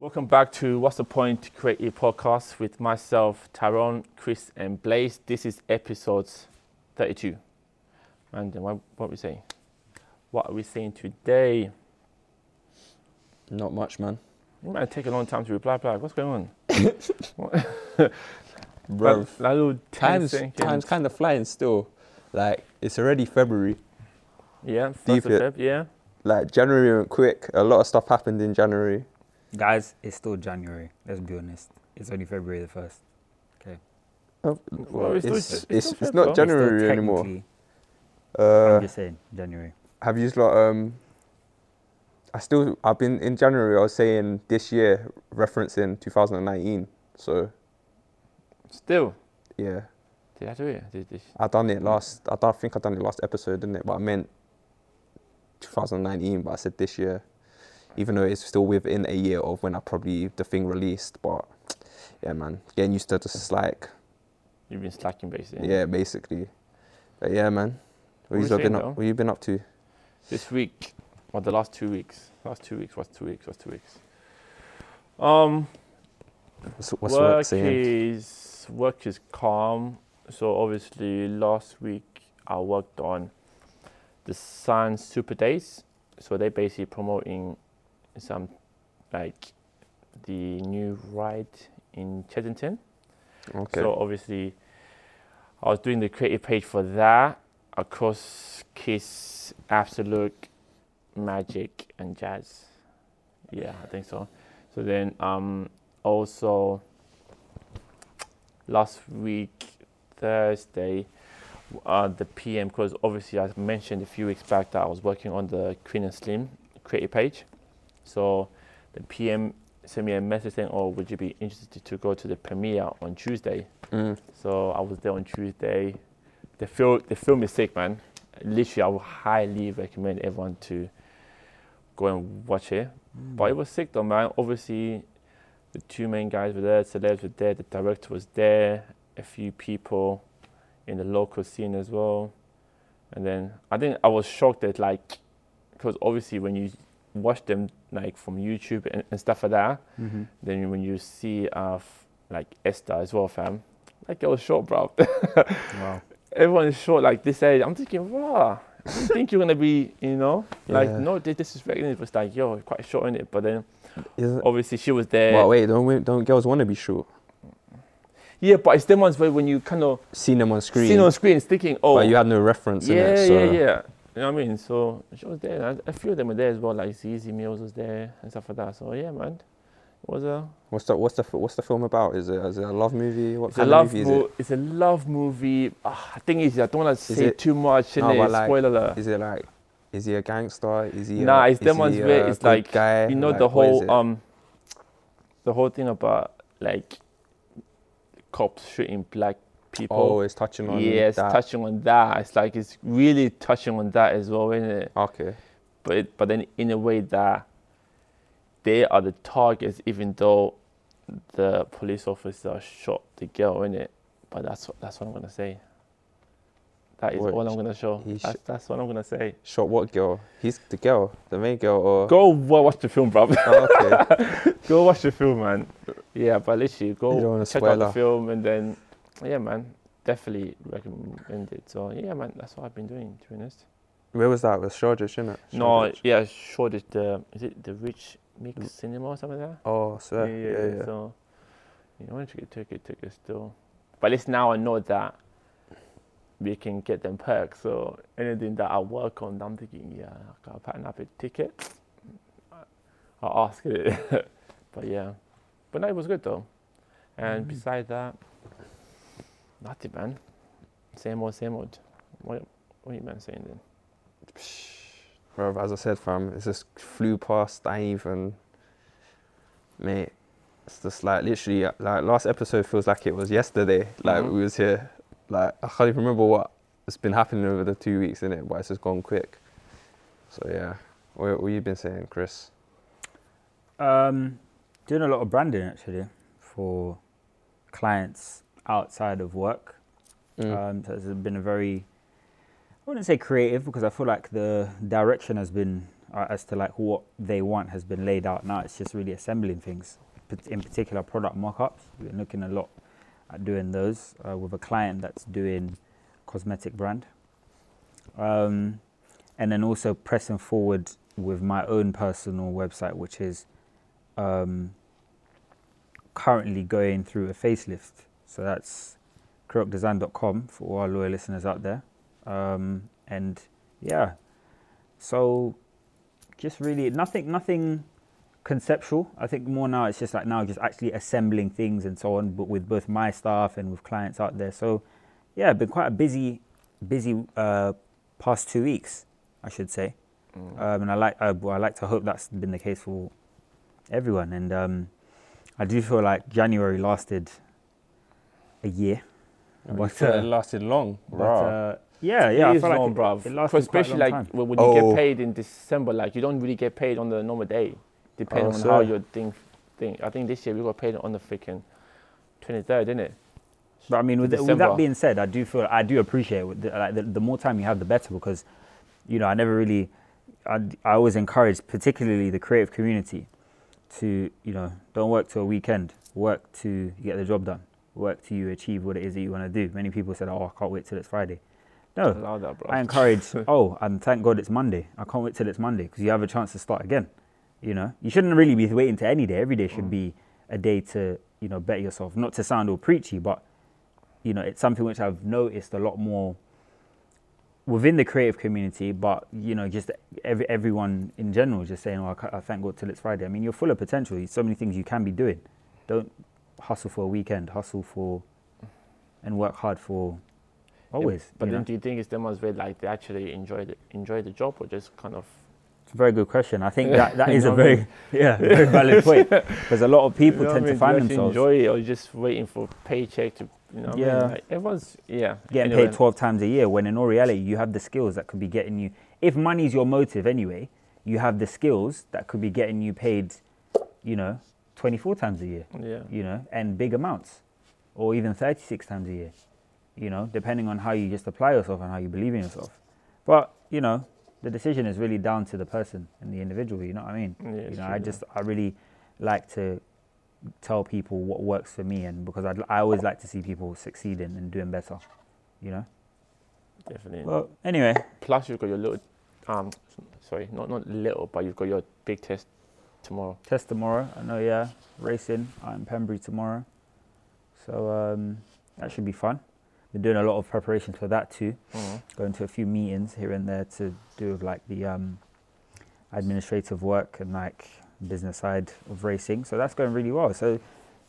Welcome back to What's the Point to Create a Podcast with myself, Tyrone, Chris, and Blaze. This is episode 32. And what, what are we saying? What are we saying today? Not much, man. It might take a long time to reply back. What's going on? Bro, That- that little 10 time's, seconds. time's kind of flying still. Like, it's already February. Yeah, Deep of it. Feb, yeah. Like, January went quick. A lot of stuff happened in January. Guys, it's still January. Let's be honest. It's only February the first. Oh, Well, well, it's it's, it's, it's it's, not though. It's January anymore. technically- Uh, I'm just saying, January. have you lot, um, I still, I've been in January, I was saying this year, referencing 2019. So, Still. yeah. Did I do it? Did this? I done it last. I don't think I done it last episode, didn't it? But I meant 2019. But I said this year, even though it's still within a year of when I probably the thing released. But yeah, man, getting used to just like You've been slacking basically. yeah, basically. But yeah, man. What What, you been up? What you been up to? This week, or the last two weeks. Last two weeks, what's two weeks? What's two weeks? Um, What's, what's work work saying? is work is calm. So obviously last week I worked on the Sun Super Days. So they basically promoting some like the new ride in Chessington. Okay. So obviously I was doing the creative page for that across Kiss, Absolute, Magic and Jazz. Yeah, I think so. So then um also last week Thursday uh, the PM because obviously I mentioned a few weeks back that I was working on the Queen and Slim creative page. So the PM sent me a message saying, "Oh, would you be interested to go to the premiere on Tuesday?" Mm. So I was there on Tuesday. The film, the film is sick, man. Literally, I would highly recommend everyone to go and watch it. But it was sick, though, man. Obviously, the two main guys were there, celebs were there, the director was there, a few people in the local scene as well. And then I think I was shocked that, like, because obviously when you watch them like from YouTube and, and stuff like that, Mm-hmm. then when you see uh, like Esther as well, fam, that girl was short, bro. Wow. Everyone is short like this age. I'm thinking, wow, I think you're gonna be, you know, like Yeah. no dis- disrespecting it. was like, yo, quite short in it. But then Isn't, obviously she was there. well, wait, don't we- don't girls want to be short? Yeah, but it's them ones where when you kind of Seen them on screen, seen on screen, it's thinking, oh, but you had no reference in yeah, it. So yeah, yeah. You know what I mean? So she was there. and A few of them were there as well. Like Easy Meals was there and stuff like that. So yeah, man, it was a What's the what's the what's the film about? Is it is it a love movie? What It's a love movie is mo- it? It's a love movie. Ah, the thing is, I don't want to say it- too much in No, it. like, Spoiler alert. Is it like is he a gangster? Is he? Nah, a, it's them ones where it's like, guy? you know Like, the whole um, the whole thing about like cops shooting black people. Oh, it's touching on yes, that. touching on that. It's like it's really touching on that as well, isn't it? Okay. But it, but then in a way that they are the targets, even though the police officer shot the girl in it. But that's what that's what I'm gonna say. That is What, all I'm gonna show. he sh- That's, that's what I'm gonna say. Shot what girl? He's the girl, the main girl, or Go wa- watch the film, bro. Oh, okay. go watch the film, man. Yeah, but literally go check out the film and then yeah, man, definitely recommend it. So yeah, man, that's what I've been doing. To be honest. Where was that? It was Shoreditch, isn't it? No, yeah, Shoreditch. The is it the Rich Mix Cinema or something like that? Oh, so yeah, yeah, yeah, yeah. So, you know, once you get ticket, ticket still. But at least now I know that we can get them perks. So anything that I work on, I'm thinking, yeah, I got pattern up a ticket. I'll ask it. but yeah, but no, it was good though. And Mm. besides that, nothing, man. Same old, same old. What, what are you man saying then? Bro, as I said, fam, it just flew past. I even, mate. It's just like literally, uh, like last episode feels like it was yesterday. Like Mhm. we was here. Like I can't even remember what has been happening over the two weeks in it, but it's just gone quick. So yeah, what, what you been saying, Chris? Um, doing a lot of branding actually for clients outside of work. Mm. Um, so it's been a very, I wouldn't say creative because I feel like the direction has been uh, as to like what they want has been laid out. Now it's just really assembling things. In particular, product mock-ups. We're looking a lot at doing those uh, with a client that's doing cosmetic brand, um, and then also pressing forward with my own personal website, which is um, currently going through a facelift. So that's kurokdesign.com for all our loyal listeners out there. Um, and yeah, so just really nothing, nothing conceptual. I think more now it's just like now just actually assembling things and so on, but with both my staff and with clients out there. So yeah, been quite a busy, busy uh, past two weeks, I should say. Mm. Um, and I like, uh, I like to hope that's been the case for everyone. And um, I do feel like January lasted a year. You But, feel it uh, lasted long. But, uh, yeah, yeah, I it is feel like long, it, it lasted Especially quite a long like time. when when you Oh. get paid in December, like you don't really get paid on the normal day, depending Oh, on so- how your thing thing. I think this year we got paid on the freaking twenty third, didn't it? But I mean, with, with that being said, I do feel I do appreciate with the, like the, the more time you have, the better because, you know, I never really, I, I always encourage, particularly the creative community, to you know, don't work to a weekend, work to get the job done, work to you achieve what it is that you want to do. Many people said, oh, I can't wait till it's Friday. No, that, bro. I encourage, oh, and thank God it's Monday. I can't wait till it's Monday because you have a chance to start again. You know, you shouldn't really be waiting to any day. Every day should Mm. be a day to, you know, better yourself. Not to sound all preachy, but, you know, it's something which I've noticed a lot more within the creative community, but, you know, just every, everyone in general just saying, oh, I, I thank God till it's Friday. I mean, you're full of potential. There's so many things you can be doing. Don't hustle for a weekend, hustle for, and work hard for Yeah, always. But then, know? do you think it's where like they actually enjoy the enjoy the job or just kind of? It's a very good question. I think that, that is a know what I very yeah very valid point because a lot of people you know tend I to find Do you actually themselves enjoy it or just waiting for paycheck to you know? what I mean? Yeah. Like, everyone's yeah. getting Anyway, paid twelve times a year when in all reality you have the skills that could be getting you. If money is your motive anyway, you have the skills that could be getting you paid, you know, twenty four times a year. Yeah. you know, and big amounts, or even 36 times a year, you know, depending on how you just apply yourself and how you believe in yourself. But, you know, the decision is really down to the person and the individual, you know what I mean? Yeah, you know, true, I yeah. just, I really like to tell people what works for me, and because I'd, I always like to see people succeeding and doing better, you know? definitely. Well, anyway, Plus, you've got your little, um, sorry, not not little, but you've got your big test tomorrow. test tomorrow. I know, yeah, racing out in Pembrey tomorrow. So um, that should be fun. Been doing a lot of preparations for that too. Mhm. going to a few meetings here and there to do with like the um, administrative work and like business side of racing. So that's going really well. So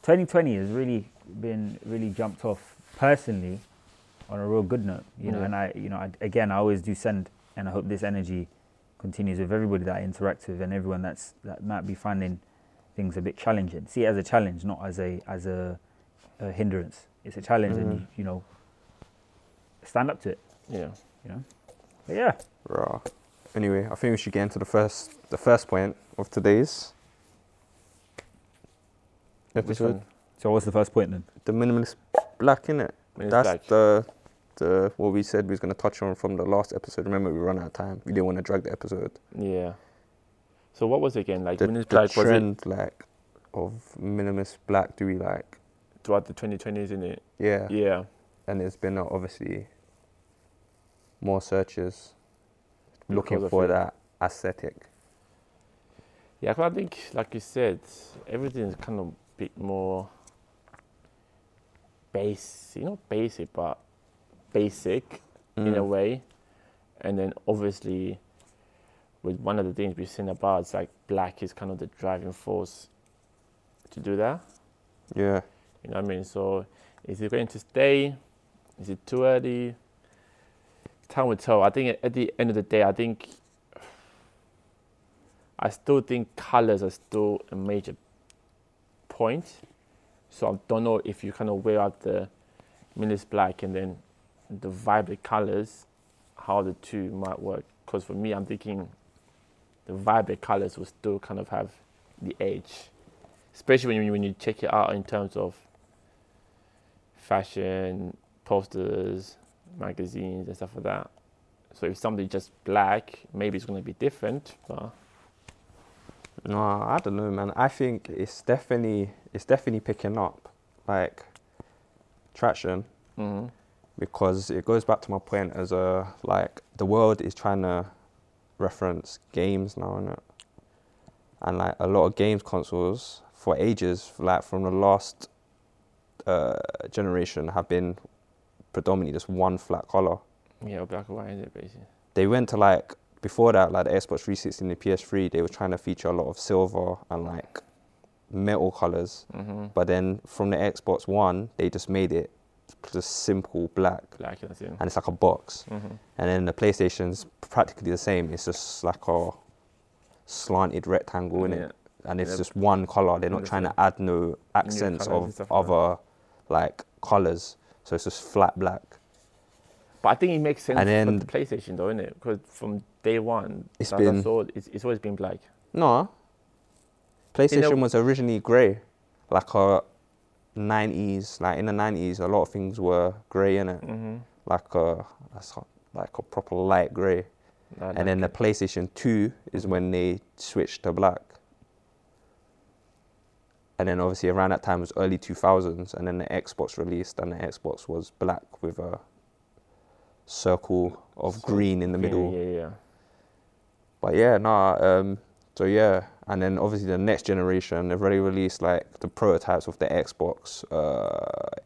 2020 has really been really jumped off personally on a real good note. You know, Yeah. and I, you know, I, again, I always do send, and I hope this energy continues with everybody that I interact with and everyone that's that might be finding things a bit challenging. See it as a challenge, not as a as a, a hindrance. It's a challenge, and Mhm. you, you know, stand up to it. Yeah. You know. But yeah. Rah. Anyway, I think we should get into the first the first point of today's episode. So what's the first point then? The minimalist black, in it. That's black. the what we said we was gonna touch on from the last episode. Remember, we run out of time. We didn't want to drag the episode. Yeah. So what was it again? Like The, the black, trend like of minimalist black. Do we like? throughout the 2020s, isn't it? Yeah. Yeah. And there's been uh, obviously more searches looking of for that aesthetic. Yeah, 'cause I think, like you said, everything's kind of a bit more basic, not basic, but basic in a Mm. way. And then obviously, with one of the things we've seen about, it's like black is kind of the driving force to do that. Yeah. You know what I mean? So, is it going to stay? Is it too early? Time will tell. I think at the end of the day, I think I still think colors are still a major point. So I don't know if you kind of wear out the minimalist black and then the vibrant colors, how the two might work. Because for me, I'm thinking the vibrant colors will still kind of have the edge, especially when you when you check it out in terms of fashion, posters, magazines, and stuff like that. So if something just black, maybe it's gonna be different. But No, I don't know, man. I think it's definitely it's definitely picking up, like traction, mhm. Because it goes back to my point as a like the world is trying to reference games now, innit? And like a lot of games consoles for ages, like from the last uh, generation, have been predominantly just one flat color. yeah, black and white is it basically. They went to like before that, like the Xbox 360 and the PS3, they were trying to feature a lot of silver and like metal colors. Mm-hmm. But then from the Xbox One, they just made it just simple black, Black, that's it. and it's like a box. Mm-hmm. And then the PlayStation's practically the same. It's just like a slanted rectangle in Yeah. it, and it's Yeah. just one color. They're not trying to add no accents of stuff like that. other like colors. So it's just flat black. But I think it makes sense And for the PlayStation, though, it Because from day one, It's that- been- that's all, it's, it's always been black. No, PlayStation was originally grey, like a 90s. Like in the 90s, a lot of things were grey in it, Mm-hmm. like a a- like a proper light grey. And then the PlayStation 2 is when they switched to black. And then obviously around that time was early 2000s, and then the Xbox released, and the Xbox was black with a circle of green in the middle. Yeah, yeah, yeah. But yeah, nah. Um, so yeah, and then obviously the next generation, they've already released like the prototypes of the Xbox. Uh,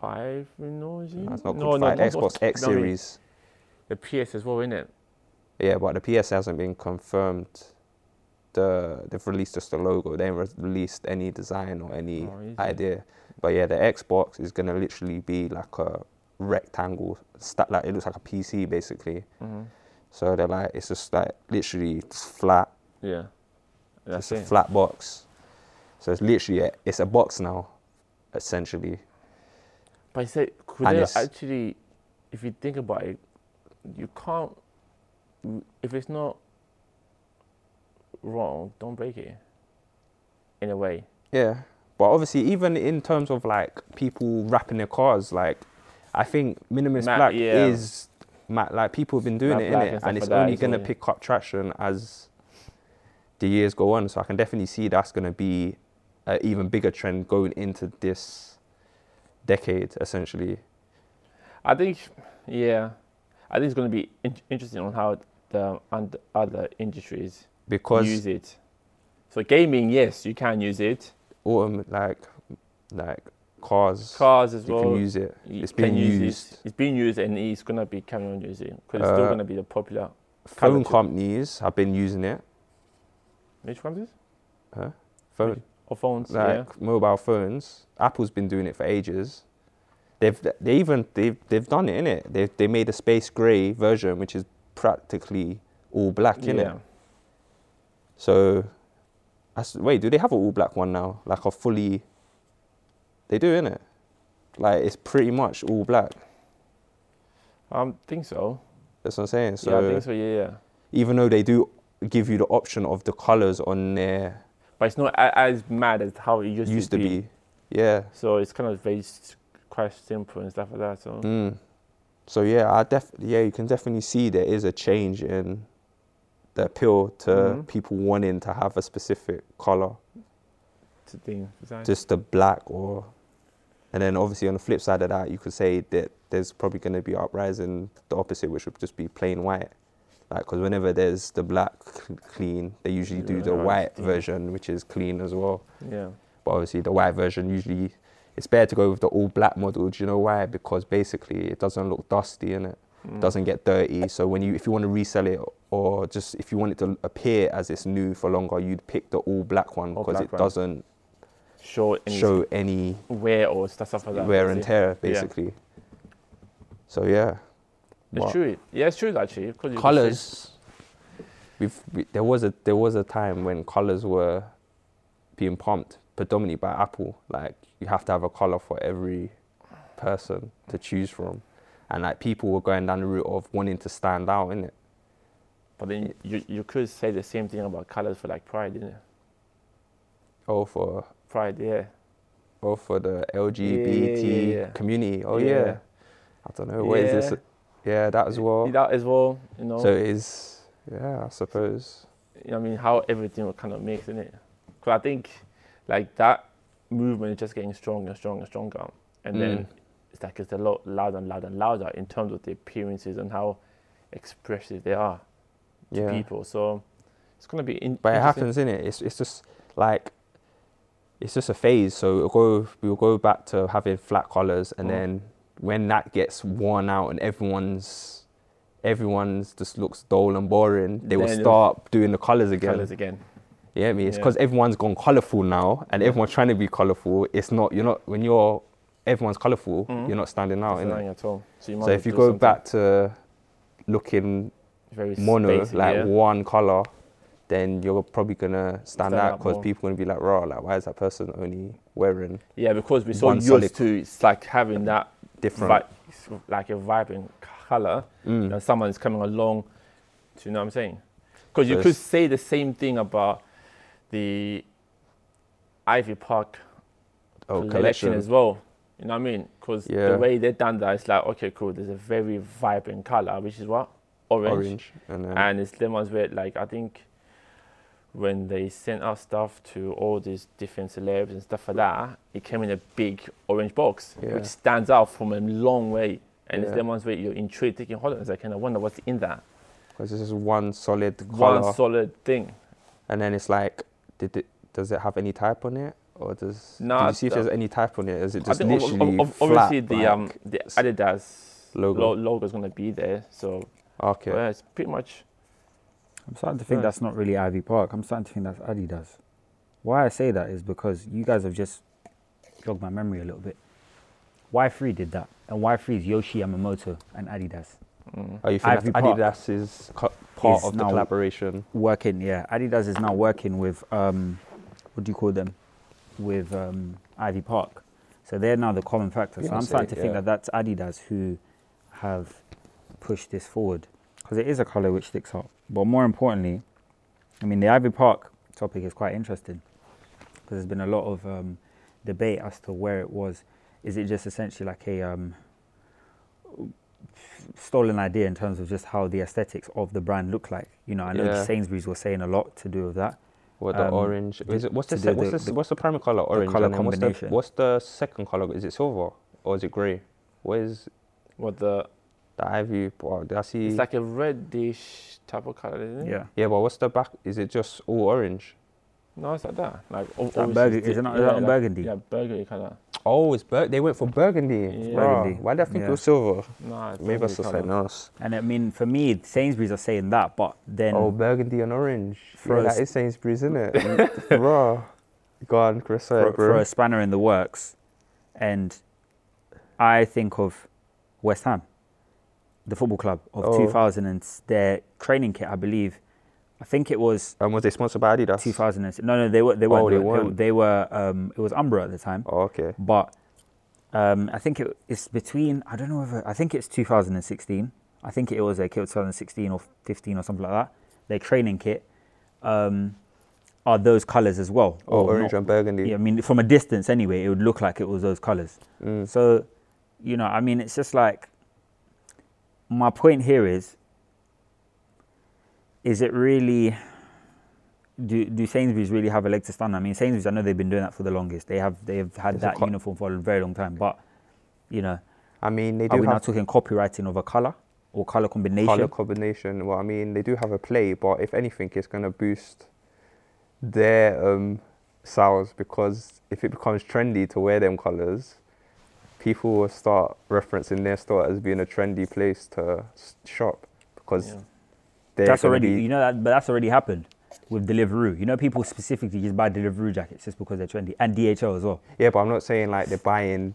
Five, no, is it? it's not no, no, five, not- Xbox X no, Series. The PS as well, it? Yeah, but the PS hasn't been confirmed. The they've released just the logo. They haven't released any design or any Oh, idea. But yeah, the Xbox is gonna literally be like a rectangle, sta- like it looks like a PC basically. Mm-hmm. So they're like, it's just like literally it's flat. Yeah. That's it's a flat box. So it's literally a, it's a box now, essentially. But I said, could And they actually, if you think about it, you can't, if it's not wrong, don't break it. In a way. Yeah, but obviously, even in terms of like people wrapping their cars, like I think minimalist Matte, black yeah. is like people have been doing Matte it in black it, and and it's like only gonna well. pick up traction as the years go on. So I can definitely see that's gonna be an even bigger trend going into this decade, essentially. I think, yeah, I think it's going to be in- interesting on how the and other industries Because use it. So gaming, yes, you can use it. autumn, like like cars, Cars as you well. can use it. It's being use it. used. It's being used, and it's going to be carrying on using because it's still Uh, going to be the popular. Phone companies have been using it. Which ones is? Huh? Phone. Or phones? Oh, like yeah. mobile phones. Apple's been doing it for ages. They've they even they've they've done it in it. They they made a space grey version which is practically all black in yeah. it. So, I wait, do they have an all black one now? Like a fully? They do in it. Like it's pretty much all black. I think so. That's what I'm saying. So yeah, I think so. Yeah, yeah. even though they do give you the option of the colors on there. But it's not a- as mad as how it used, used to be, yeah. So it's kind of very s- quite simple and stuff like that. So Mm. So yeah, I def yeah, you can definitely see there is a change in the appeal to Mhm. people wanting to have a specific color, to design. just the black or, and then obviously on the flip side of that, you could say that there's probably going to be uprising the opposite, which would just be plain white. Like, because whenever there's the black clean, they usually do the Yeah, white yeah. version, which is clean as well. yeah. But obviously, the white version usually it's better to go with the all black model. Do you know why? Because basically, it doesn't look dusty in it. Mm. Doesn't get dirty. So when you, if you want to resell it, or just if you want it to appear as it's new for longer, you'd pick the all black one All because black it one. doesn't show any show any wear or stuff, stuff like that. wear and tear, basically. So yeah, It's But true. Yeah, it's true actually. 'cause you could say- colors. We've, there was a there was a time when colors were being pumped predominantly by Apple. Like you have to have a color for every person to choose from, and like people were going down the route of wanting to stand out in it. But then you you could say the same thing about colors for like Pride, didn't it? Oh, for Pride, yeah. oh for the LGBT yeah, yeah. community. Oh Yeah. yeah. I don't know. What is Yeah. this? Yeah, that as well. That as well, you know. So it is, yeah, I suppose. you know I mean, how everything will kind of mix in it. Because I think like that movement is just getting stronger and stronger and stronger. And then Mm. it's like it's a lot louder and louder and louder in terms of the appearances and how expressive they are to Yeah. people. So it's going to be in- But it happens, innit? It's it's just like it's just a phase. So it'll go we'll go back to having flat collars, and Mm. then when that gets worn out and everyone's everyone's just looks dull and boring, they will Then start doing the colours again. Colours again. Yeah, I mean, it's Yeah. because everyone's gone colourful now, and everyone's trying to be colourful. It's not you're not when you're everyone's colourful, Mhm. you're not standing out, It's innit? nothing at all. So, you might So if you go back to looking very mono, like yeah. one color, then you're probably gonna stand, Stand out out because more. people gonna be like, "Raw, like why is that person only wearing Yeah, because we're so one used solid- to it's like having that different?" vi- like a vibrant color. Mm. you know, someone is coming along. Do you know what I'm saying? Because you could say the same thing about the Ivy Park oh, collection, collection as well. You know what I mean? Because Yeah. the way they've done that, it's like, okay, cool. There's a very vibrant color, which is what orange, orange, and then and it's them ones where, like, I think when they sent out stuff to all these different celebs and stuff like that, it came in a big orange box, Yeah. which stands out from a long way. And it's Yeah. ones where you're intrigued, thinking, hold on a second, I wonder what's in that. because this is one solid color, one solid thing. and then it's like, did it? Does it have any type on it, or does? Did you see if there's any type on it? Is it just ob- literally ob- flat, obviously the like- um the Adidas logo? lo- logo is gonna be there, so okay, yeah, it's pretty much I'm starting to think Yeah. that's not really Ivy Park. I'm starting to think that's Adidas. Why I say that is because you guys have just jogged my memory a little bit. Y3 did that, and Y3 is Yohji Yamamoto and Adidas mm, oh, you think Ivy that's Park Adidas is co- part is of the collaboration? working. Yeah, Adidas is now working with um, what do you call them? With um, Ivy Park. So they're now the common factor. So I'm starting to think that that's Adidas who have pushed this forward because it is a color which sticks out. But more importantly, I mean the Ivy Park topic is quite interesting because there's been a lot of um, debate as to where it was. Is it just essentially like a um, stolen idea in terms of just how the aesthetics of the brand look like? You know, I know Yeah. Sainsbury's were saying a lot to do with that. What the Um, orange? Is it what's the, to se- what's the- the, the- what's the primary color? Orange. colour and then what's the, combination. what's the second color? Is it silver or is it grey? What is what the the ivy? Wow, I see? it's like a reddish type of color, isn't it? Yeah. yeah, but what's the back? Is it just all orange? No, it's like that. Like o- Is that burgundy- is it not- is that yeah, on like- burgundy? Yeah, burgundy color. Oh, it's bur- they went for burgundy. Yeah. Bruh, Burgundy, Why did I think yeah. it was silver? No, it's Maybe I burgundy saw colour. something else. And I mean, for me, Sainsbury's are saying that, but then Oh, burgundy and orange. For yeah, us- that is Sainsbury's, isn't it? Raw. Go on, Chris. Sorry, throw, bro. throw a spanner in the works, and I think of West Ham, the football club of Oh. 2000 and their training kit, I believe. I think it was And was they sponsored by Adidas? 2000. No, no, they were. They Oh, weren't. they they, were- weren't. they were. Um, it was Umbro at the time. Oh, okay. but um, I think it, it's between I don't know whether I think it's 2016. I think it was a kit 2016 or 15 or something like that. Their training kit um, are those colours as well. Oh, Or orange not- and burgundy. yeah, I mean from a distance anyway, it would look like it was those colours. Mm. So, you know, I mean, it's just like my point here is: is it really? Do, do Sainsbury's really have a leg to stand? on? I mean, Sainsbury's. I know they've been doing that for the longest. They have they have had It's that co- uniform for a very long time. But you know, I mean, they are do we now have talking copywriting of a color or color combination? color combination. Well, I mean, they do have a play, but if anything, it's going to boost their um, sales because if it becomes trendy to wear them colors, people will start referencing their store as being a trendy place to shop because Yeah. they're that's already you know that, but that's already happened with Deliveroo. You know, people specifically just buy Deliveroo jackets just because they're trendy, and DHL as well. Yeah, but I'm not saying like they're buying.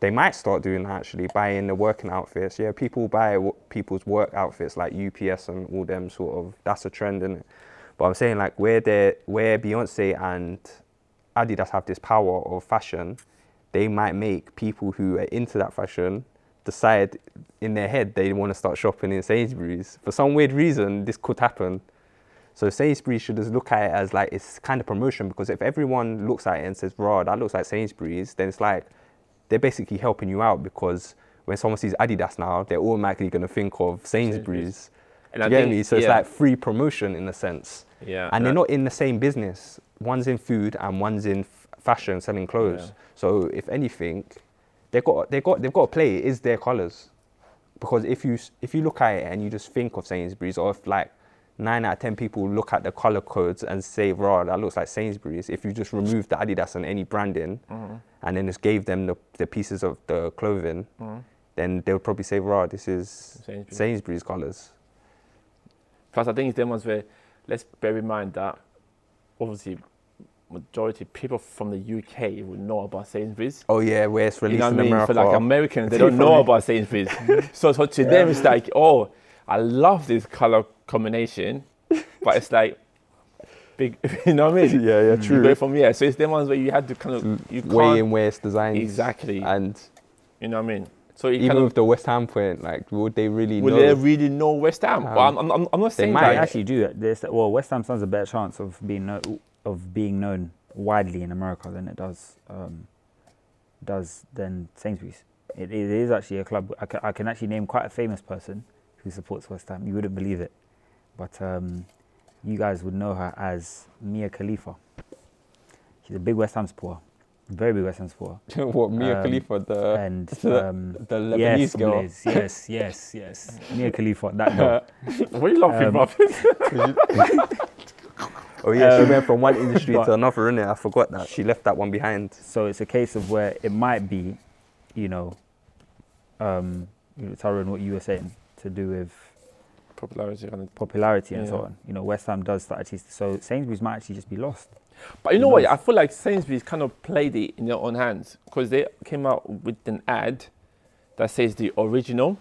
They might start doing that actually, buying the working outfits. Yeah, people buy people's work outfits like UPS and all them sort of. That's a trend, is it? But I'm saying like where they where Beyonce and Adidas have this power of fashion, they might make people who are into that fashion decide in their head they want to start shopping in Sainsbury's. For some weird reason, this could happen. So Sainsbury's should just look at it as like it's kind of promotion because if everyone looks at it and says, "Raw, that looks like Sainsbury's," then it's like they're basically helping you out because when someone sees Adidas now, they're automatically going to think of Sainsbury's. And Do I you get think- me? So it's like free promotion in a sense. Yeah. And they're not in the same business. One's in food and one's in fashion, selling clothes. Yeah. So if anything, they got they got they've got to play. It is their colours, because if you if you look at it and you just think of Sainsbury's, or if like nine out of ten people look at the colour codes and say, "Raw, that looks like Sainsbury's." If you just remove the Adidas and any branding, Mhm. and then just gave them the, the pieces of the clothing, Mhm. then they would probably say, "Raw, this is Sainsbury's. Sainsbury's colours." Plus, I think it's them ones where let's bear in mind that obviously majority people from the UK would know about Sainsbury's. Oh yeah, where it's You released know what I in mean? America. For like Americans, they don't know me- about Sainsbury's. so, so to them, it's like, oh, I love this color combination, but it's like big. You know what I mean? yeah, yeah, You true. go from yeah. So it's them ones where you had to kind of you Way in where it's designed. exactly. And you know what I mean? So even kind of with the West Ham point, like, would they really will know? they really know West Ham? well, I'm, Um, I'm, I'm not saying might They that. actually do it. There's, well, West Ham stands a better chance of being know, of being known widely in America than it does um, does than Sainsbury's. It, it is actually a club. I can, I can actually name quite a famous person who supports West Ham. You wouldn't believe it, but um, you guys would know her as Mia Khalifa. She's a big West Ham supporter, very big West Ham supporter, what Mia Um, Khalifa, the and the- um, the Lebanese yes, girl. Yes, yes, yes, Mia Khalifa, that girl. What are you laughing Um, about? Oh yeah, Um, she went from one industry but- to another. Innit? I forgot that she left that one behind. So it's a case of where it might be, you know, um, you know, Tyrone, what you were saying to do with Popularity kind of popularity and so on. You know, West Ham does start actually. So Sainsbury's might actually just be lost. But you know Who what? I feel like Sainsbury's kind of played it in their own hands because they came out with an ad that says the original.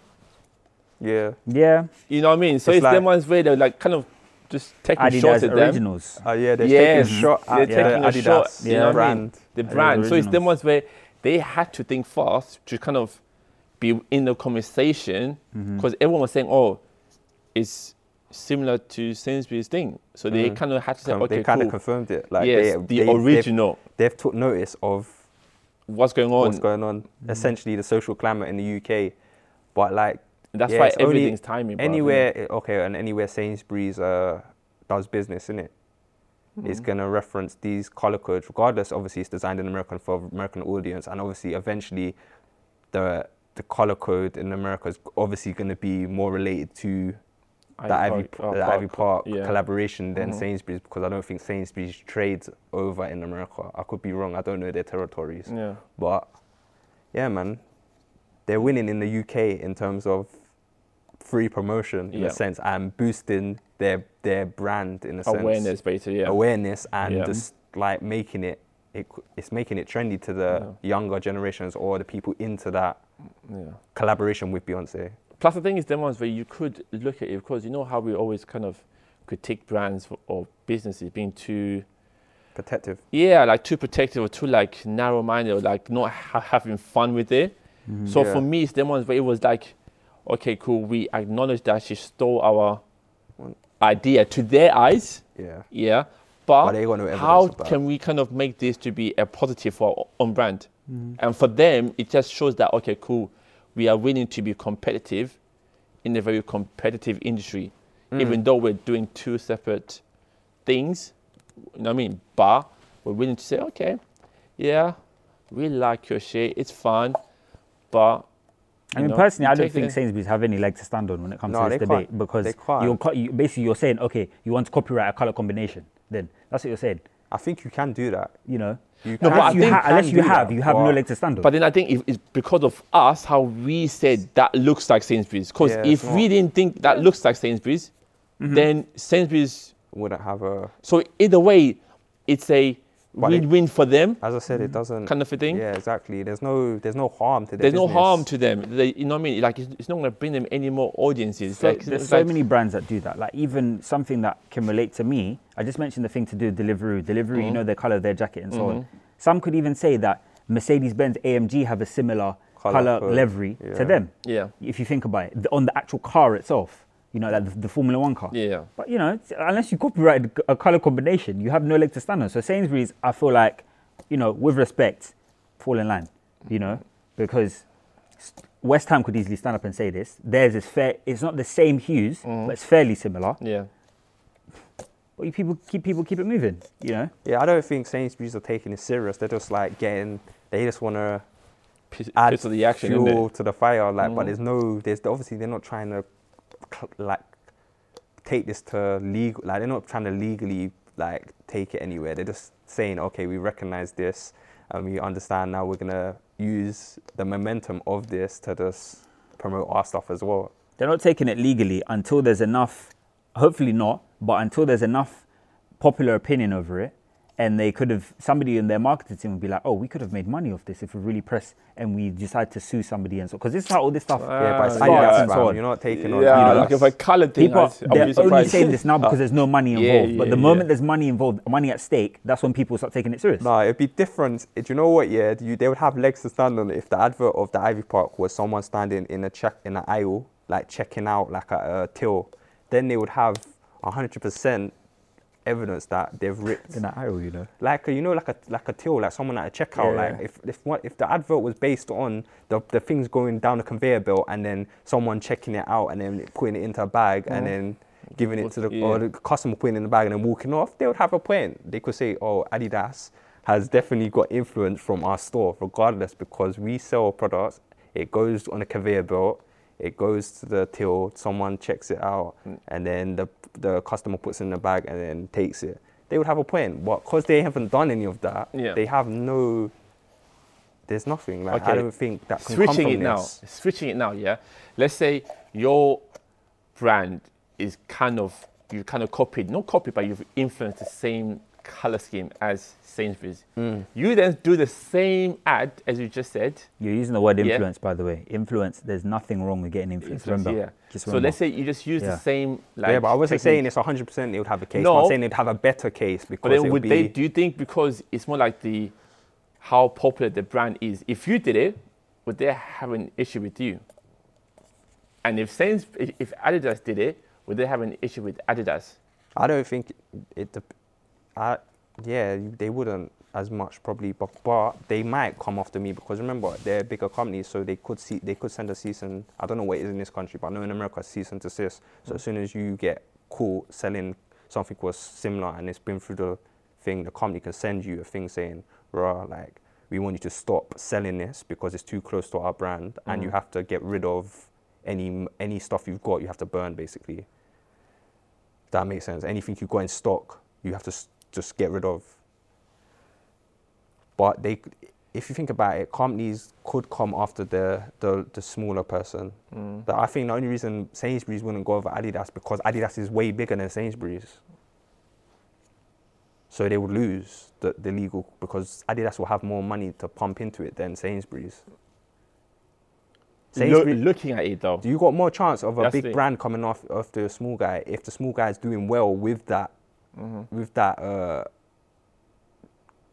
Yeah. Yeah, You know what I mean? So It's it's, them ones where they're like kind of just taking shots Adidas at them. originals. Uh, yeah, they're Yes, taking a shot they're at the taking a Adidas shot, you know what I brand. The Adidas brand. So it's them ones where they had to think fast to kind of be in the conversation because everyone was saying, "Oh, it's similar to Sainsbury's thing." So they Mm. kind of had to say, "Okay, they kind cool." of confirmed it. Like yes, they, the they, they've- original. They've, took notice of What's going on? what's going on. Mhm. Essentially, the social climate in the UK. But like That's Yeah, why it's only everything's timing. anywhere, okay, and anywhere Sainsbury's uh, does business in it. It's Mhm. gonna reference these color codes, regardless. Obviously, it's designed in American for American audience, and obviously, eventually, the the color code in America is obviously going to be more related to the Ivy, Park- uh, the Ivy Park yeah. collaboration than Mhm. Sainsbury's because I don't think Sainsbury's trades over in America. I could be wrong. I don't know their territories, Yeah. but yeah, man, they're winning in the UK in terms of free promotion in Yeah. a sense and boosting their their brand in a sense Awareness, basically. Yeah. awareness and Yeah. just like making it, it it's making it trendy to the younger generations or the people into that yeah. collaboration with Beyonce. Plus, the thing is, them ones where you could look at it because you know how we always kind of critique brands or businesses being too, Protective. yeah, like too protective or too like narrow-minded or like not ha- having fun with it. Mhm. So for me, it's them ones where it was like, okay, cool, we acknowledge that she stole our idea to their eyes, Yeah. yeah, But but they got no how can we kind of make this to be a positive for our own brand? Mhm. And for them, it just shows that okay, cool, we are willing to be competitive in a very competitive industry, Mm. even though we're doing two separate things. You know what I mean? But we're willing to say, okay, yeah, we like your shit, it's fun, but I mean, know, personally, I don't think the- Sainsbury's have any leg to stand on when it comes No, to this debate can't. because you're co- you, basically you're saying, okay, you want to copyright a color combination. Then that's what you're saying. I think you can do that. You know, You No, can, but unless you, ha- can unless you have, that, you have no leg to stand on. But then I think if it's because of us how we said that looks like Sainsbury's. Because Yeah, if it's we didn't think that looks like Sainsbury's, Mhm. then Sainsbury's. wouldn't have a. So either way, it's a But it- win-win for them, As I said, it doesn't. kind of a thing. Yeah, exactly. There's no, there's no harm to their There's no harm to them. They, you know what I mean? Like it's, it's not going to bring them any more audiences. So, like, there's so like- many brands that do that. Like even something that can relate to me. I just mentioned the thing to do with Deliveroo. Deliveroo, you know, the color, of their jacket, and so on. Mhm. Some could even say that Mercedes-Benz AMG have a similar Colour color livery yeah. to them. Yeah, If you think about it, the- on the actual car itself, you know, like the, the Formula One car. yeah. But you know, unless you copyright a color combination, you have no leg to stand on. So Sainsbury's, I feel like, you know, with respect, fall in line. You know, because West Ham could easily stand up and say this. Theirs is fair. It's not the same hues, Mm. but it's fairly similar. Yeah. But you people keep people keep it moving. You know. Yeah, I don't think Sainsbury's are taking it serious. They're just like getting. They just want to add piece of the action, fuel to the fire. Like, Mm. but there's no. There's obviously they're not trying to cl- like take this to legal. Like they're not trying to legally like take it anywhere. They're just saying, okay, we recognize this and we understand now. We're gonna use the momentum of this to just promote our stuff as well. They're not taking it legally until there's enough. Hopefully not, but until there's enough popular opinion over it, and they could have somebody in their marketing team would be like, "Oh, we could have made money off this if we really press and we decide to sue somebody and so." Because this is how all this stuff. yeah, but it's Ah, starts Adidas, and so on. You're not taking on. Yeah, know, like if a colour thing, People, I'd, I'd they're be only surprised. saying this now because there's no money Yeah, involved. but yeah, the yeah. moment there's money involved, money at stake, that's when people start taking it serious. No, it'd be different. Do you know what? Yeah, you, they would have legs to stand on if the advert of the Ivy Park was someone standing in a check in an aisle, like checking out like a, a till. Then they would have hundred percent evidence that they've ripped, In that aisle, you know. like a, you know, like a like a till, like someone at a checkout. Yeah, like yeah. if if what if the advert was based on the the things going down the conveyor belt and then someone checking it out and then putting it into a bag and then giving it to the Yeah. or the customer putting it in the bag and then walking off, they would have a point. They could say, "Oh, Adidas has definitely got influence from our store, regardless, because we sell products. It goes on a conveyor belt, it goes to the till, someone checks it out, Mm. and then the the customer puts it in the bag and then takes it." They would have a point, but because they haven't done any of that, Yeah. they have no. There's nothing. Like I don't think that can switching it now. Switching it now, yeah. Let's say your brand is kind of you kind of copied, not copied, but you've influenced the same color scheme as Sainsbury's. Mm. You then do the same ad as you just said. You're using the word Yeah. influence, by the way. Influence. There's nothing wrong with getting influence. Influence, remember. yeah. Just So let's say you just use Yeah. the same like. yeah, but I wasn't technique. saying it's 100% they would have a case. No. I'm saying they'd have a better case because But then it would would be. they? Do you think because it's more like the how popular the brand is? If you did it, would they have an issue with you? And if Sains, if if Adidas did it, would they have an issue with Adidas? I don't think it. I, yeah, they wouldn't as much probably, but but they might come after me because remember they're a bigger companies, so they could see they could send a cease and I don't know what it is in this country, but I know in America cease and desist. So as soon as you get caught selling something was similar and it's been through the thing, the company can send you a thing saying, "Rah, like we want you to stop selling this because it's too close to our brand, and you Mhm. have to get rid of any any stuff you've got. You have to burn basically." That makes sense. Anything you've got in stock, you have to just get rid of. But they, if you think about it, companies could come after the the, the smaller person. Mm. But I think the only reason Sainsbury's wouldn't go over Adidas because Adidas is way bigger than Sainsbury's. So they would lose the, the legal because Adidas will have more money to pump into it than Sainsbury's. Look, Sainsbury- looking at it though, do you got more chance of a That's big brand coming off after a small guy if the small guy is doing well with that Mhm. with that uh,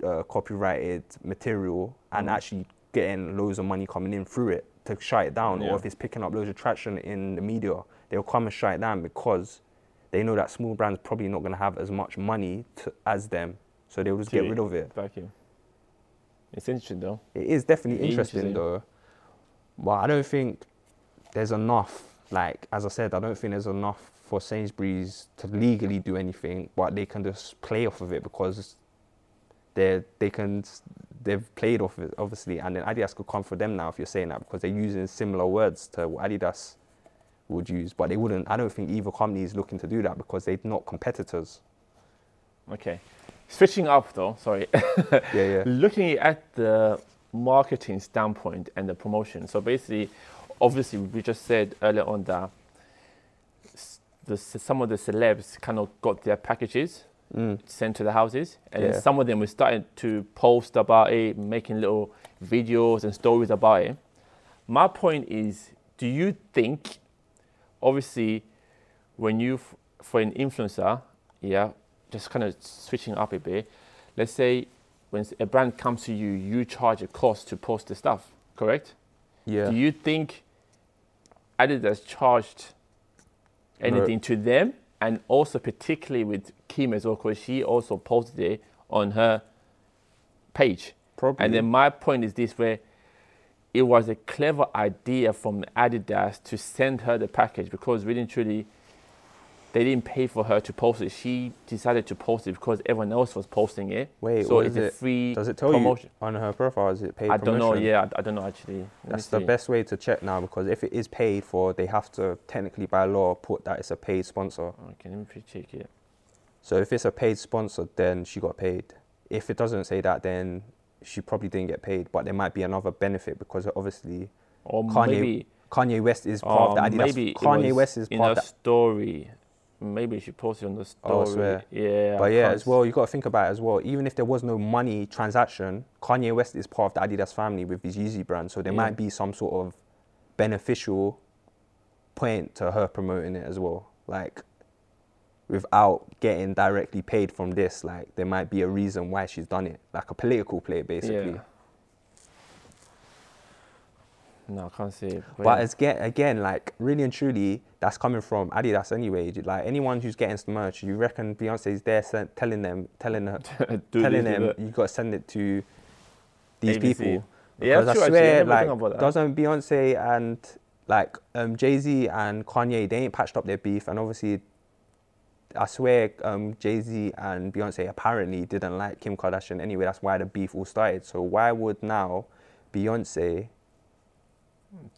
uh, copyrighted material and Mhm. actually getting loads of money coming in through it to shut it down, Yeah. or if it's picking up loads of traction in the media, they'll come and shut it down because they know that small brands probably not going to have as much money to, as them, so they'll just get rid of it. vacuum. It's interesting though. It is definitely interesting, interesting. though, but I don't think there's enough. Like as I said, I don't think there's enough for Sainsbury's to legally do anything, but they can just play off of it because they they can they've played off it obviously, and then Adidas could come for them now if you're saying that because they're using similar words to what Adidas would use, but they wouldn't. I don't think either company is looking to do that because they're not competitors. Okay. Switching up though, sorry. Yeah, yeah. Looking at the marketing standpoint and the promotion. So basically, obviously, we just said earlier on that the, some of the celebs kind of got their packages Mm. sent to the houses, and then Yeah. some of them were starting to post about it, making little videos and stories about it. My point is, do you think, obviously, when you, f- for an influencer, yeah, just kind of switching up a bit, let's say when a brand comes to you, you charge a cost to post the stuff, correct? Yeah. Do you think Adidas charged anything to them? And also, particularly with Kim as well, because she also posted it on her page. Probably. And then my point is this: where it was a clever idea from Adidas to send her the package because really truly, they didn't pay for her to post it. She decided to post it because everyone else was posting it. Wait, so it's is a it? free Does it tell promotion. you on her profile? Is it paid I don't know. Yeah, I, I don't know actually. Let That's the see. best way to check now because if it is paid for, they have to technically by law put that it's a paid sponsor. Okay, let me check it. So if it's a paid sponsor, then she got paid. If it doesn't say that, then she probably didn't get paid. But there might be another benefit because obviously Or Kanye- maybe Kanye West is part or of oh, the Adidas. maybe Kanye West is part a of that. story. Maybe she posted on the story. Oh, I swear. Yeah. But I yeah, can't as well, you got to think about it as well. Even if there was no money transaction, Kanye West is part of the Adidas family with his Yeezy brand, so there Yeah. might be some sort of beneficial point to her promoting it as well. Like, without getting directly paid from this, like there might be a reason why she's done it, like a political play, basically. Yeah. No, I can't see it. But yeah. as again, again, like really and truly, that's coming from Adidas anyway. Like anyone who's getting some merch, you reckon Beyonce's there telling them, telling her, telling them you got to send it to these ABC. people. Yeah, Because that's true, I actually. I swear, like, doesn't Beyonce and like um, Jay Z and Kanye, they ain't patched up their beef, and obviously, I swear, um, Jay Z and Beyonce apparently didn't like Kim Kardashian anyway. That's why the beef all started. So why would now Beyonce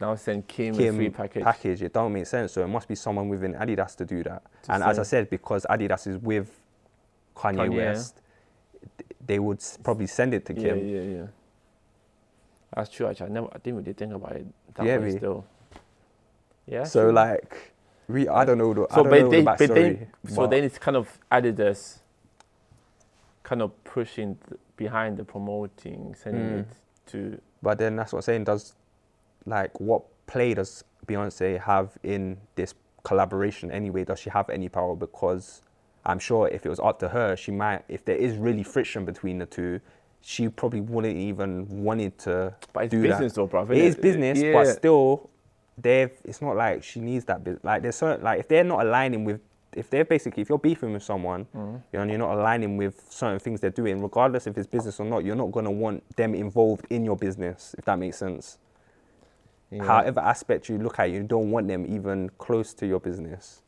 Now send Kim, a free package. package? It don't make sense. So it must be someone within Adidas to do that. To and as I said, because Adidas is with Kanye, Kanye. West, they would probably send it to Kim. yeah, yeah. Yeah. That's true. Actually, I never, I didn't really think about it that Yeah, way. me. Still. Yeah. So true. like, we I don't know the so but know they, the but they, so then it's kind of Adidas, kind of pushing th- behind the promoting, sending Mm. it to. But then that's what I'm saying. Does like what play does Beyonce have in this collaboration anyway? Does she have any power? Because I'm sure if it was up to her, she might. If there is really friction between the two, she probably wouldn't even wanted to But it's do business, though, bro. that. It is business, yeah. but still, they've. It's not like she needs that. Like there's certain like if they're not aligning with. If they're basically, if you're beefing with someone, Mhm. you know, and you're not aligning with certain things they're doing, regardless if it's business or not, you're not gonna want them involved in your business, if that makes sense Yeah. however aspect you look at, you don't want them even close to your business.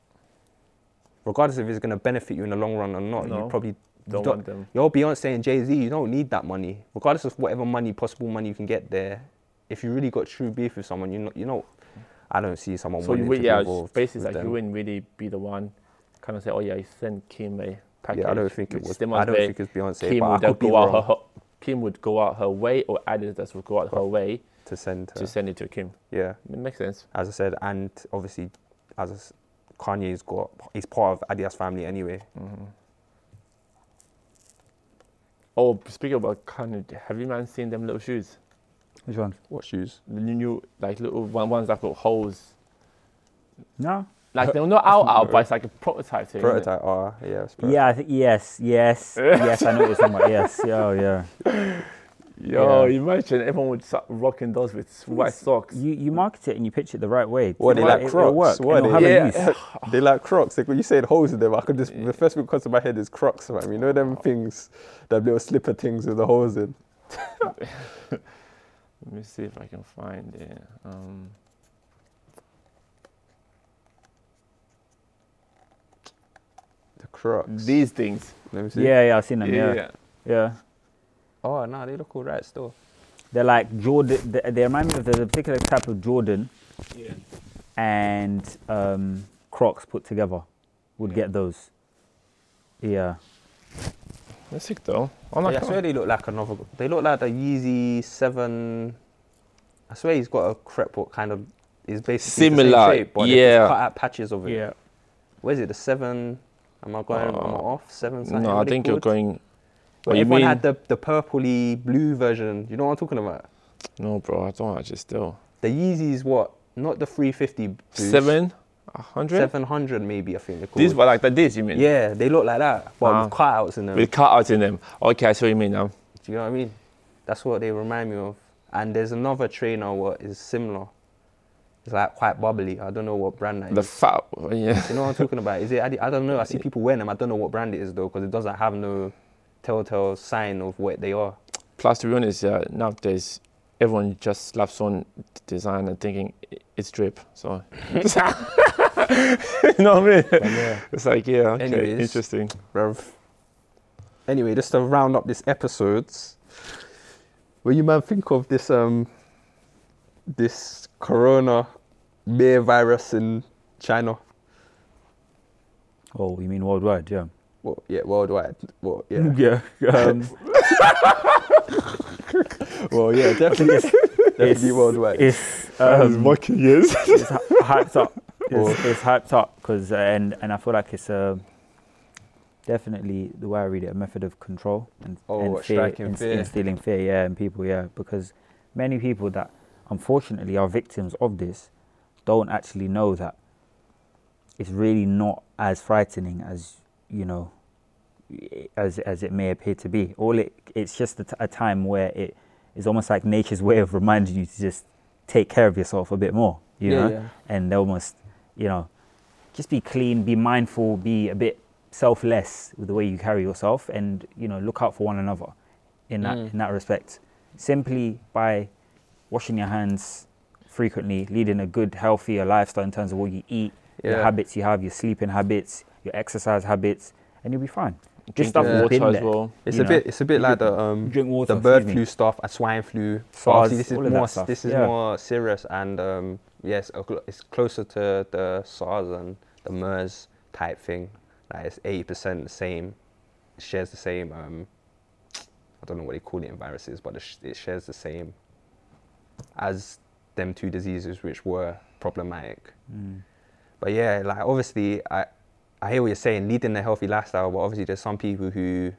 Regardless if it's going to benefit you in the long run or not, No, you probably you don't want them. You're Beyonce and Jay Z. You don't need that money, regardless of whatever money, possible money you can get there. If you really got true beef with someone, you know, you know, I don't see someone So you wanting would, to be yeah, basically like you wouldn't really be the one, kind of say, oh yeah, you send Kim a package. Yeah, I don't think it was. I don't think it's Beyonce, Kim would go out wrong her, Kim would go out her way, or Adidas would go out her way to send. Her. to send it to Kim. yeah, It makes sense. as I said, and obviously, as I s- Kanye's got, he's part of Adidas family anyway. hmm Oh, speaking about Kanye, have you man seen them little shoes? Which one? What shoes? The new, like little one, ones that got holes. No. Like they're not out out, but it's like a prototype thing. innit? Prototype. Oh, yeah. Prototype. Yeah, I think yes, yes, yes. I know what you're talking about. Yes, yeah, oh, yeah. Yo, Yeah. imagine everyone would start rocking those with white socks. You you market it and you pitch it the right way. What, they like it- Crocs? work, What, it'll they- have Yeah. They like Crocs. Like when you said holes in them, I could just the first thing that comes to my head is Crocs, man. You know them things, that little slipper things with the holes in. Let me see if I can find it. Um, The Crocs. these things. Let me see. Yeah, yeah, I've seen them. yeah. Yeah, yeah. Oh no, they look all right still. They're like Jordan. They, they remind me of there's a particular type of Jordan yeah. and um, Crocs put together. Would Yeah. get those. Yeah. That's sick though. I'm Yeah, I swear they look like another. They look like the Yeezy Seven. I swear he's got a crepe what kind of is basically the Similar, same shape, but yeah. cut out patches of it. Yeah. Where's it? The seven? Am I going? am I Uh, off? Seven? no, I What they think you're going. Where Oh, you everyone mean- had the, the purpley blue version. You know what I'm talking about? No, bro, I don't actually still. The Yeezys, what? Not the 350. Boost. Seven? 100? 700 maybe, I think they're called. These were like that. This you mean? Yeah, they look like that, but Ah. with cutouts in them. With cutouts in them. Okay, I see what you mean now. Do you know what I mean? That's what they remind me of. And there's another trainer what is similar. It's like quite bubbly. I don't know what brand that is. The fat, yeah. you know what I'm talking about? Is it? I, I don't know. I see people wearing them. I don't know what brand it is though, because it doesn't have no telltale sign of what they are. Plus, to be honest, yeah, nowadays everyone just slaps on design and thinking it's drip. So, you know what I mean? Yeah, It's like, yeah, okay, Anyways. interesting. bruv. Anyway, just to round up this episode, when you man think of this um this corona mere virus in China? Oh, you mean worldwide? Yeah. Well, yeah, worldwide. Well, yeah. Yeah. Um, well, yeah, definitely, definitely it's, worldwide. It's, As um, much years. it's hy- hyped up. It's, it's hyped up because and and I feel like it's a definitely the way I read it a method of control and, Oh, and fear, striking ins- fear. instilling fear, yeah, in people, yeah, because many people that unfortunately are victims of this don't actually know that it's really not as frightening as you know i- as as it may appear to be. All it it's just a, t- a time where it is almost like nature's way of reminding you to just take care of yourself a bit more, you yeah, know, yeah. and almost you know just be clean, be mindful, be a bit selfless with the way you carry yourself, and you know look out for one another in that Mm. in that respect. Simply by washing your hands frequently, leading a good, healthier lifestyle in terms of what you eat, your habits you have, your sleeping habits, your exercise habits, and you'll be fine. Drink stuff that's water been as there. well. It's a know, bit. It's a bit you like the um Drink water. the bird flu me. stuff and swine flu. But SARS, obviously this is all of that more. This is yeah. more serious and um, yes, it's closer to the SARS and the MERS type thing. Like it's eighty percent the same. It shares the same. Um, I don't know what they call it in viruses, but it, it shares the same as them two diseases which were problematic. Mm. But yeah, like obviously, I I hear what you're saying, leading a healthy lifestyle. But obviously, there's some people who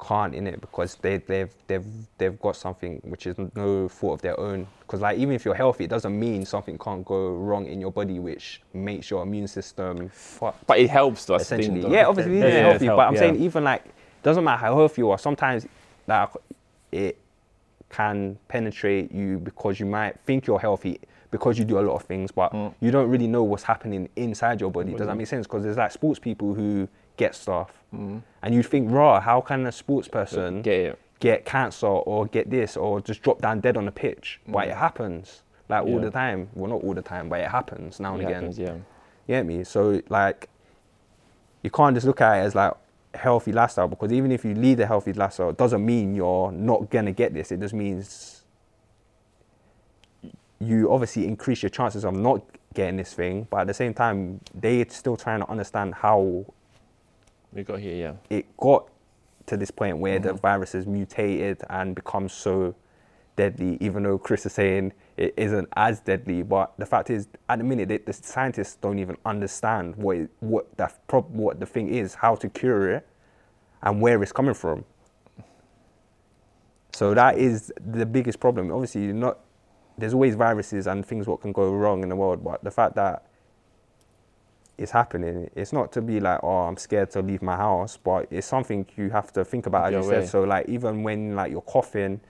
can't in it because they they've they've they've got something which is no fault of their own. Because like even if you're healthy, it doesn't mean something can't go wrong in your body, which makes your immune system fucked. But it helps, though. essentially, yeah, obviously, Yeah, it's yeah, healthy. but I'm yeah. saying even like doesn't matter how healthy you are. Sometimes like it can penetrate you because you might think you're healthy because you do a lot of things, but Mm. you don't really know what's happening inside your body. Does that make sense? Because there's like sports people who get stuff, Mm. and you think, raw, how can a sports person Get get cancer or get this or just drop down dead on the pitch? But Mm. it happens like all Yeah. the time. Well, not all the time, but it happens now and It again. happens, yeah. You get me? So like, you can't just look at it as like healthy lifestyle because even if you lead a healthy lifestyle, it doesn't mean you're not gonna get this. It just means you obviously increase your chances of not getting this thing, but at the same time, they're still trying to understand how We got here, yeah. it got to this point where the Mhm. virus has mutated and become so deadly, even though Chris is saying it isn't as deadly. But the fact is, at the minute, the, the scientists don't even understand what it, what the prob- what the thing is, how to cure it, and where it's coming from. So that is the biggest problem. Obviously, you're not there's always viruses and things what can go wrong in the world, but the fact that it's happening, it's not to be like, oh, I'm scared to leave my house, but it's something you have to think about, as you said. So like even when like you're coughing,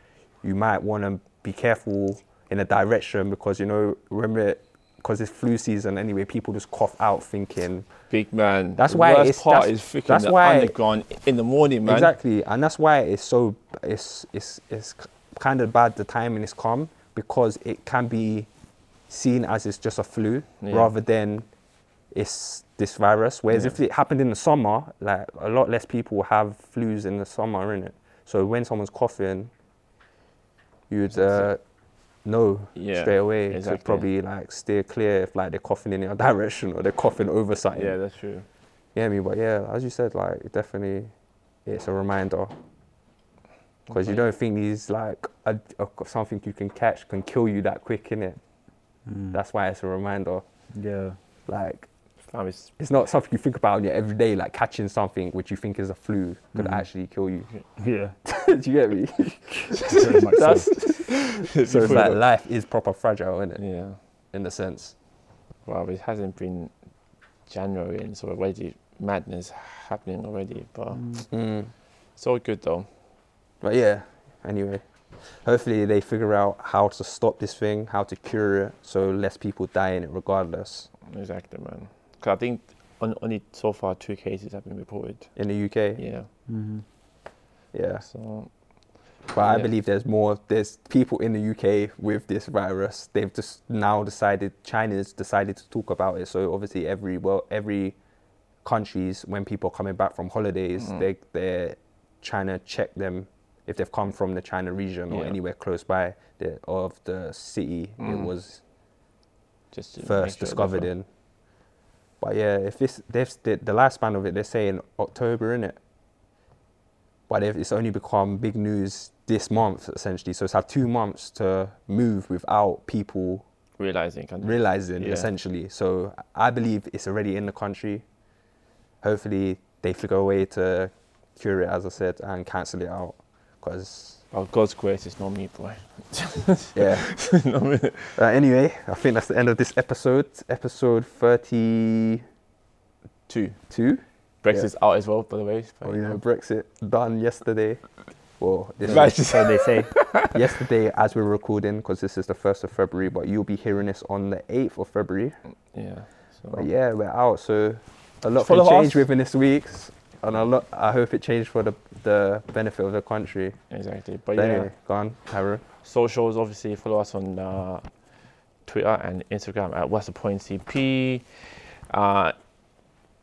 you might want to be careful in a direction because you know remember because it's flu season anyway, people just cough out thinking Big man. That's why worst it's- part that's- is freaking that's why- underground in the morning, man. Exactly, and that's why it's so it's it's it's kind of bad the timing is come because it can be seen as it's just a flu Yeah. rather than it's this virus. Whereas Yeah. if it happened in the summer, like a lot less people have flus in the summer, in it. So when someone's coughing, you'd uh, know Yeah, straight away to probably like steer clear if like they're coughing in your direction or they're coughing over something. Yeah, that's true. Yeah, I me, but yeah, as you said, like definitely, it's a reminder because you don't think these like a, a, something you can catch can kill you that quick, innit? Mm. That's why it's a reminder. yeah. Like Islam is it's not something you think about in your everyday, like catching something which you think is a flu could Mhm. actually kill you. Yeah. Do you get me? Very so. That's so it's like life is proper fragile, isn't it? yeah. In a sense. Well, it hasn't been January and so already madness happening already, but Mm. Mm. it's all good though. But yeah, anyway, hopefully they figure out how to stop this thing, how to cure it, so less people die in it regardless. Exactly, man. Because I think on, only so far two cases have been reported. In the UK, Yeah. Mhm. yeah. So But I Yeah. believe there's more. There's people in the UK with this virus. They've just now decided. China's decided to talk about it. So obviously, every well, every countries when people are coming back from holidays, Mm. they they're trying to check them if they've come from the China region or Yeah. anywhere close by the, of the city it Mm. was Just first sure discovered in. But yeah, if this they've the, the lifespan of it, they're saying October, in it. But it's only become big news this month essentially. So it's had two months to move without people realizing. Kind of. realizing Yeah. essentially. So I believe it's already in the country. Hopefully they figure a way to cure it, as I said, and cancel it out. Because Well, God's grace is not me, boy. yeah. Not me. Uh, anyway, I think that's the end of this episode. Episode thirty-two. Two. Brexit's out as well, by the way. Oh yeah, Brexit done yesterday. Well, this Right. is So they say. yesterday as we're recording because this is the first of February, but you'll be hearing this on the eighth of February. Yeah. So. But yeah, we're out. So a lot of change within this week, and a lot. I hope it changed for the the benefit of the country. Exactly. But But yeah, anyway, go on, Harry. socials obviously follow us on uh, Twitter and Instagram at What's the Point CP. Uh,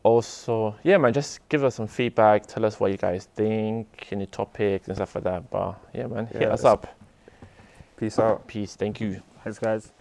also, yeah, man, just give us some feedback. Tell us what you guys think, any topics and stuff like that. But yeah, man, hit us up. Peace out. Peace. Thank you. Thanks, guys.